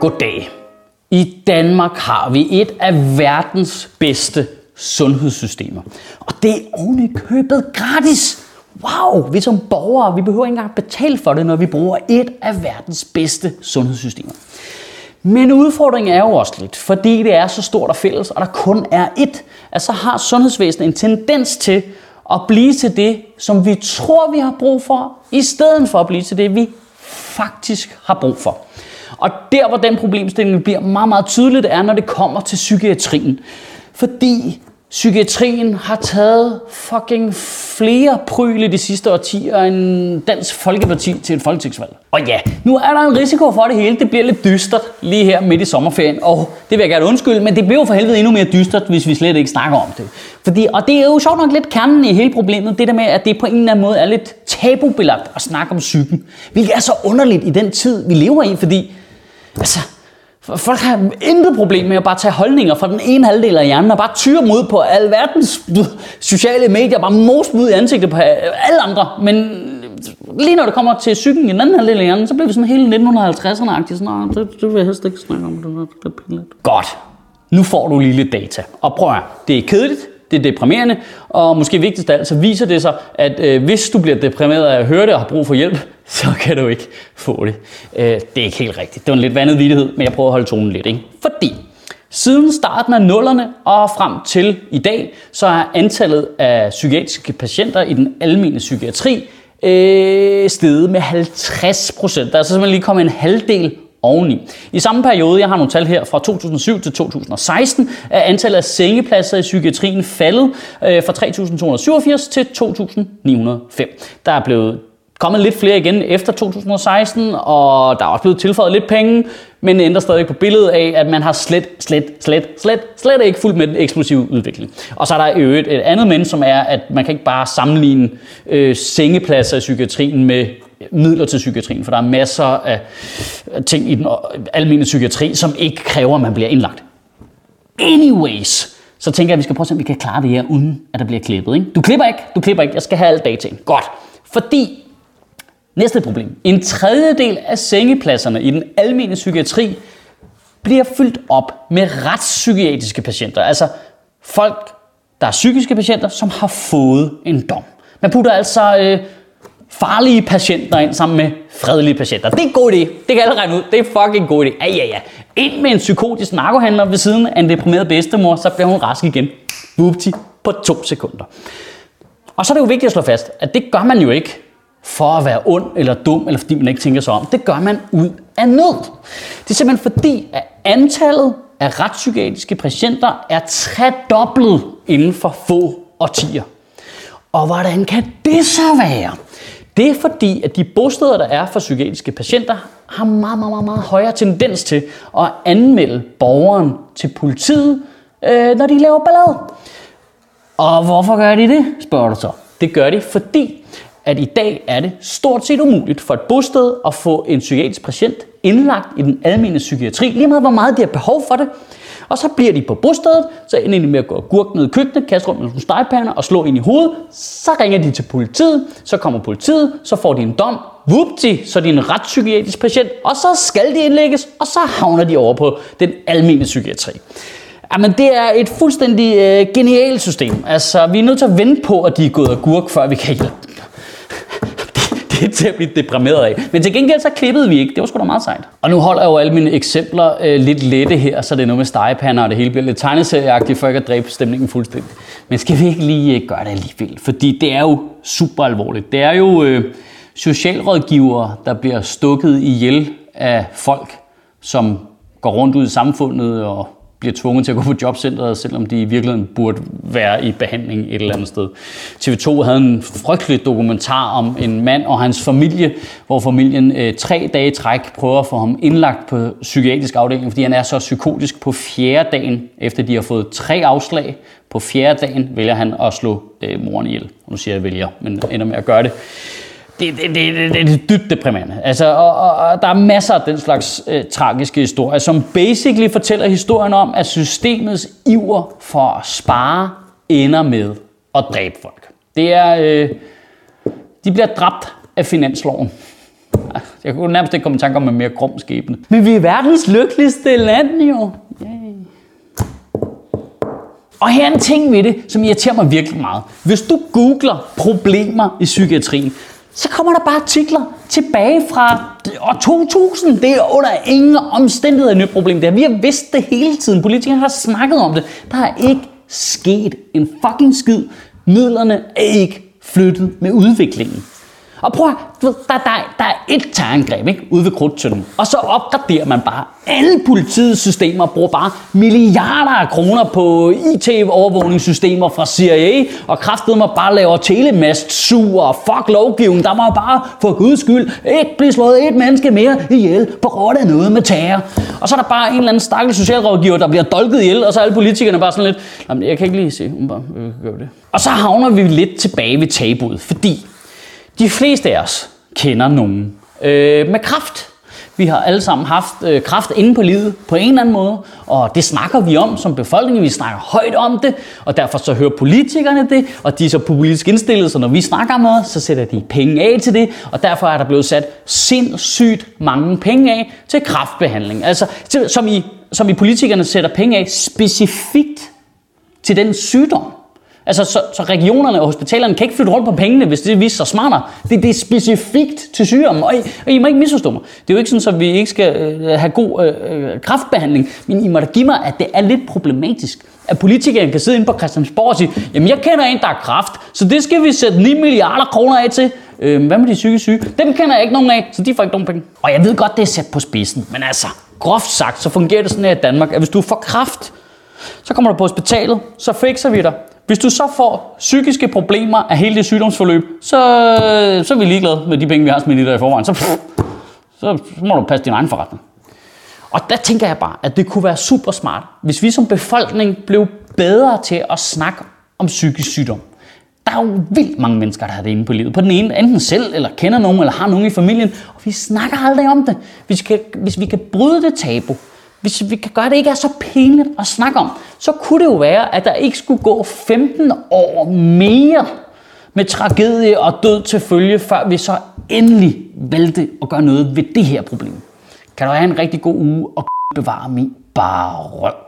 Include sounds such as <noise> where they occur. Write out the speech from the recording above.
Goddag. I Danmark har vi et af verdens bedste sundhedssystemer. Og det er oven købet gratis. Wow, vi som borgere, vi behøver ikke engang betale for det, når vi bruger et af verdens bedste sundhedssystemer. Men udfordringen er jo også lidt, fordi det er så stort og fælles, og der kun er ét, at så har sundhedsvæsenet en tendens til at blive til det, som vi tror, vi har brug for, i stedet for at blive til det, vi faktisk har brug for. Og der, hvor den problemstilling bliver meget, meget tydeligt, er, når det kommer til psykiatrien. Fordi Psykiatrien har taget fucking flere pryl i de sidste årtier end Dansk Folkeparti til et folketingsvalg. Og ja, nu er der en risiko for det hele. Det bliver lidt dystert lige her midt i sommerferien. Og det vil jeg gerne undskylde, men det bliver jo for helvede endnu mere dystert, hvis vi slet ikke snakker om det. Fordi, og det er jo sjovt nok lidt kernen i hele problemet. Det der med, at det på en eller anden måde er lidt tabubelagt at snakke om psyken. Hvilket er så underligt i den tid, vi lever i, fordi altså, Folk har intet problem med at bare tage holdninger fra den ene halvdel af hjernen og bare tyre mod på alverdens sociale medier, bare most ud i ansigtet på alle andre. Men lige når det kommer til psyken i den anden halvdel af hjernen, så bliver vi sådan hele 1950'erne-agtige. Sådan, det, det vil jeg helst ikke snakke om. Det, det er pinligt. Godt. Nu får du lige lidt data. Og prøv at det er kedeligt, det er deprimerende, og måske vigtigst af alt, så viser det sig, at øh, hvis du bliver deprimeret af at høre det og har brug for hjælp, <laughs> så kan du ikke få det. Øh, det er ikke helt rigtigt. Det var en lidt vandet vidighed, men jeg prøver at holde tonen lidt. Ikke? Fordi siden starten af nullerne og frem til i dag, så er antallet af psykiatriske patienter i den almene psykiatri øh, steget med 50 procent. Der er altså simpelthen lige kommet en halvdel oveni. I samme periode, jeg har nogle tal her fra 2007 til 2016, er antallet af sengepladser i psykiatrien faldet øh, fra 3.287 til 2.905. Der er blevet kommet lidt flere igen efter 2016, og der er også blevet tilføjet lidt penge, men det ændrer stadig på billedet af, at man har slet, slet, slet, slet, slet ikke fulgt med den eksplosive udvikling. Og så er der jo et, et andet men, som er, at man kan ikke bare sammenligne øh, sengepladser i psykiatrien med midler til psykiatrien, for der er masser af ting i den almindelige psykiatri, som ikke kræver, at man bliver indlagt. Anyways, så tænker jeg, at vi skal prøve at se, om vi kan klare det her, uden at der bliver klippet. Ikke? Du klipper ikke, du klipper ikke, jeg skal have alle dataen. Godt. Fordi Næste problem. En tredjedel af sengepladserne i den almindelige psykiatri bliver fyldt op med retspsykiatriske patienter. Altså folk, der er psykiske patienter, som har fået en dom. Man putter altså øh, farlige patienter ind sammen med fredelige patienter. Det er en god idé. Det kan alle regne ud. Det er fucking god idé. Ja, ja, ja. Ind med en psykotisk narkohandler ved siden af en deprimeret bedstemor, så bliver hun rask igen. Bupti på to sekunder. Og så er det jo vigtigt at slå fast, at det gør man jo ikke for at være ond eller dum, eller fordi man ikke tænker sig om. Det gør man ud af nød. Det er simpelthen fordi, at antallet af retspsykiatriske patienter er tredoblet inden for få årtier. Og hvordan kan det så være? Det er fordi, at de bosteder, der er for psykiatriske patienter, har meget, meget, meget, meget højere tendens til at anmelde borgeren til politiet, øh, når de laver ballade. Og hvorfor gør de det, spørger du så. Det gør de, fordi at i dag er det stort set umuligt for et bosted at få en psykiatrisk patient indlagt i den almindelige psykiatri, lige meget hvor meget de har behov for det. Og så bliver de på bostedet, så ender de med at gå gurk ned i køkkenet, kaste rundt med nogle stegepander og slå ind i hovedet. Så ringer de til politiet, så kommer politiet, så får de en dom. vupti, så er de en retspsykiatrisk patient, og så skal de indlægges, og så havner de over på den almindelige psykiatri. Jamen, det er et fuldstændig øh, genialt system. Altså, vi er nødt til at vente på, at de er gået af gurk, før vi kan hjælpe det til at blive deprimeret af. Men til gengæld så klippede vi ikke. Det var sgu da meget sejt. Og nu holder jeg jo alle mine eksempler øh, lidt lette her, så det er noget med stegepander, og det hele bliver lidt tegneserieagtigt, for ikke at dræbe stemningen fuldstændig. Men skal vi ikke lige øh, gøre det alligevel? Fordi det er jo super alvorligt. Det er jo øh, socialrådgivere, der bliver stukket ihjel af folk, som går rundt ud i samfundet og bliver tvunget til at gå på jobcentret, selvom de i virkeligheden burde være i behandling et eller andet sted. TV2 havde en frygtelig dokumentar om en mand og hans familie, hvor familien øh, tre dage træk prøver at få ham indlagt på psykiatrisk afdeling, fordi han er så psykotisk på fjerde dagen, efter de har fået tre afslag. På fjerde dagen vælger han at slå øh, moren ihjel. Og nu siger jeg vælger, men ender med at gøre det det, det, det, det, det er dybt deprimerende. Altså, og, og, og der er masser af den slags øh, tragiske historier, som basically fortæller historien om, at systemets iver for at spare ender med at dræbe folk. Det er, øh, de bliver dræbt af finansloven. Jeg kunne nærmest ikke komme i tanke om en mere grum skæbne. Men vi er verdens lykkeligste land jo. Yay. Og her er en ting ved det, som irriterer mig virkelig meget. Hvis du googler problemer i psykiatrien, så kommer der bare artikler tilbage fra år 2000. Det er under ingen omstændigheder et nyt problem. Det er, vi har vidst det hele tiden. Politikerne har snakket om det. Der er ikke sket en fucking skid. Midlerne er ikke flyttet med udviklingen. Og prøv der, der, der er et terrorangreb ikke, ude ved Krudtønden, og så opgraderer man bare alle politiets systemer, bruger bare milliarder af kroner på IT-overvågningssystemer fra CIA, og kraftet mig bare laver telemast sur og fuck lovgivning. Der må bare for guds skyld ikke blive slået et menneske mere ihjel på grund af noget med terror. Og så er der bare en eller anden stakkels socialrådgiver, der bliver dolket ihjel, og så er alle politikerne bare sådan lidt, Jamen, jeg kan ikke lige se, hun bare øh, gør det. Og så havner vi lidt tilbage ved tabuet, fordi de fleste af os kender nogen øh, med kraft. Vi har alle sammen haft øh, kraft inde på livet på en eller anden måde, og det snakker vi om som befolkning. Vi snakker højt om det, og derfor så hører politikerne det, og de er så politisk indstillet, så når vi snakker om noget, så sætter de penge af til det, og derfor er der blevet sat sindssygt mange penge af til kraftbehandling. Altså, som i, som i politikerne sætter penge af specifikt til den sygdom. Altså, så, så regionerne og hospitalerne kan ikke flytte rundt på pengene, hvis det viser sig smartere. Det, det er specifikt til sygdommen, og I, og I må ikke misforstå mig. Det er jo ikke sådan, at vi ikke skal øh, have god øh, øh, kraftbehandling, men I må da give mig, at det er lidt problematisk, at politikerne kan sidde inde på Christiansborg og sige, jamen jeg kender en, der er kraft, så det skal vi sætte 9 milliarder kroner af til. Øh, hvad med de psykisk syge? Dem kender jeg ikke nogen af, så de får ikke nogen penge. Og jeg ved godt, det er sat på spidsen, men altså, groft sagt, så fungerer det sådan her i Danmark, at hvis du får kraft, så kommer du på hospitalet, så fikser vi dig. Hvis du så får psykiske problemer af hele det sygdomsforløb, så, så er vi ligeglade med de penge, vi har smidt i dig i forvejen. Så, så, så må du passe din egen forretning. Og der tænker jeg bare, at det kunne være super smart, hvis vi som befolkning blev bedre til at snakke om psykisk sygdom. Der er jo vildt mange mennesker, der har det inde på livet. På den ene, enten selv, eller kender nogen, eller har nogen i familien. Og vi snakker aldrig om det. Hvis vi kan, hvis vi kan bryde det tabu, hvis vi kan gøre det ikke er så pinligt at snakke om, så kunne det jo være, at der ikke skulle gå 15 år mere med tragedie og død til følge, før vi så endelig valgte at gøre noget ved det her problem. Kan du have en rigtig god uge og bevare min bare røv.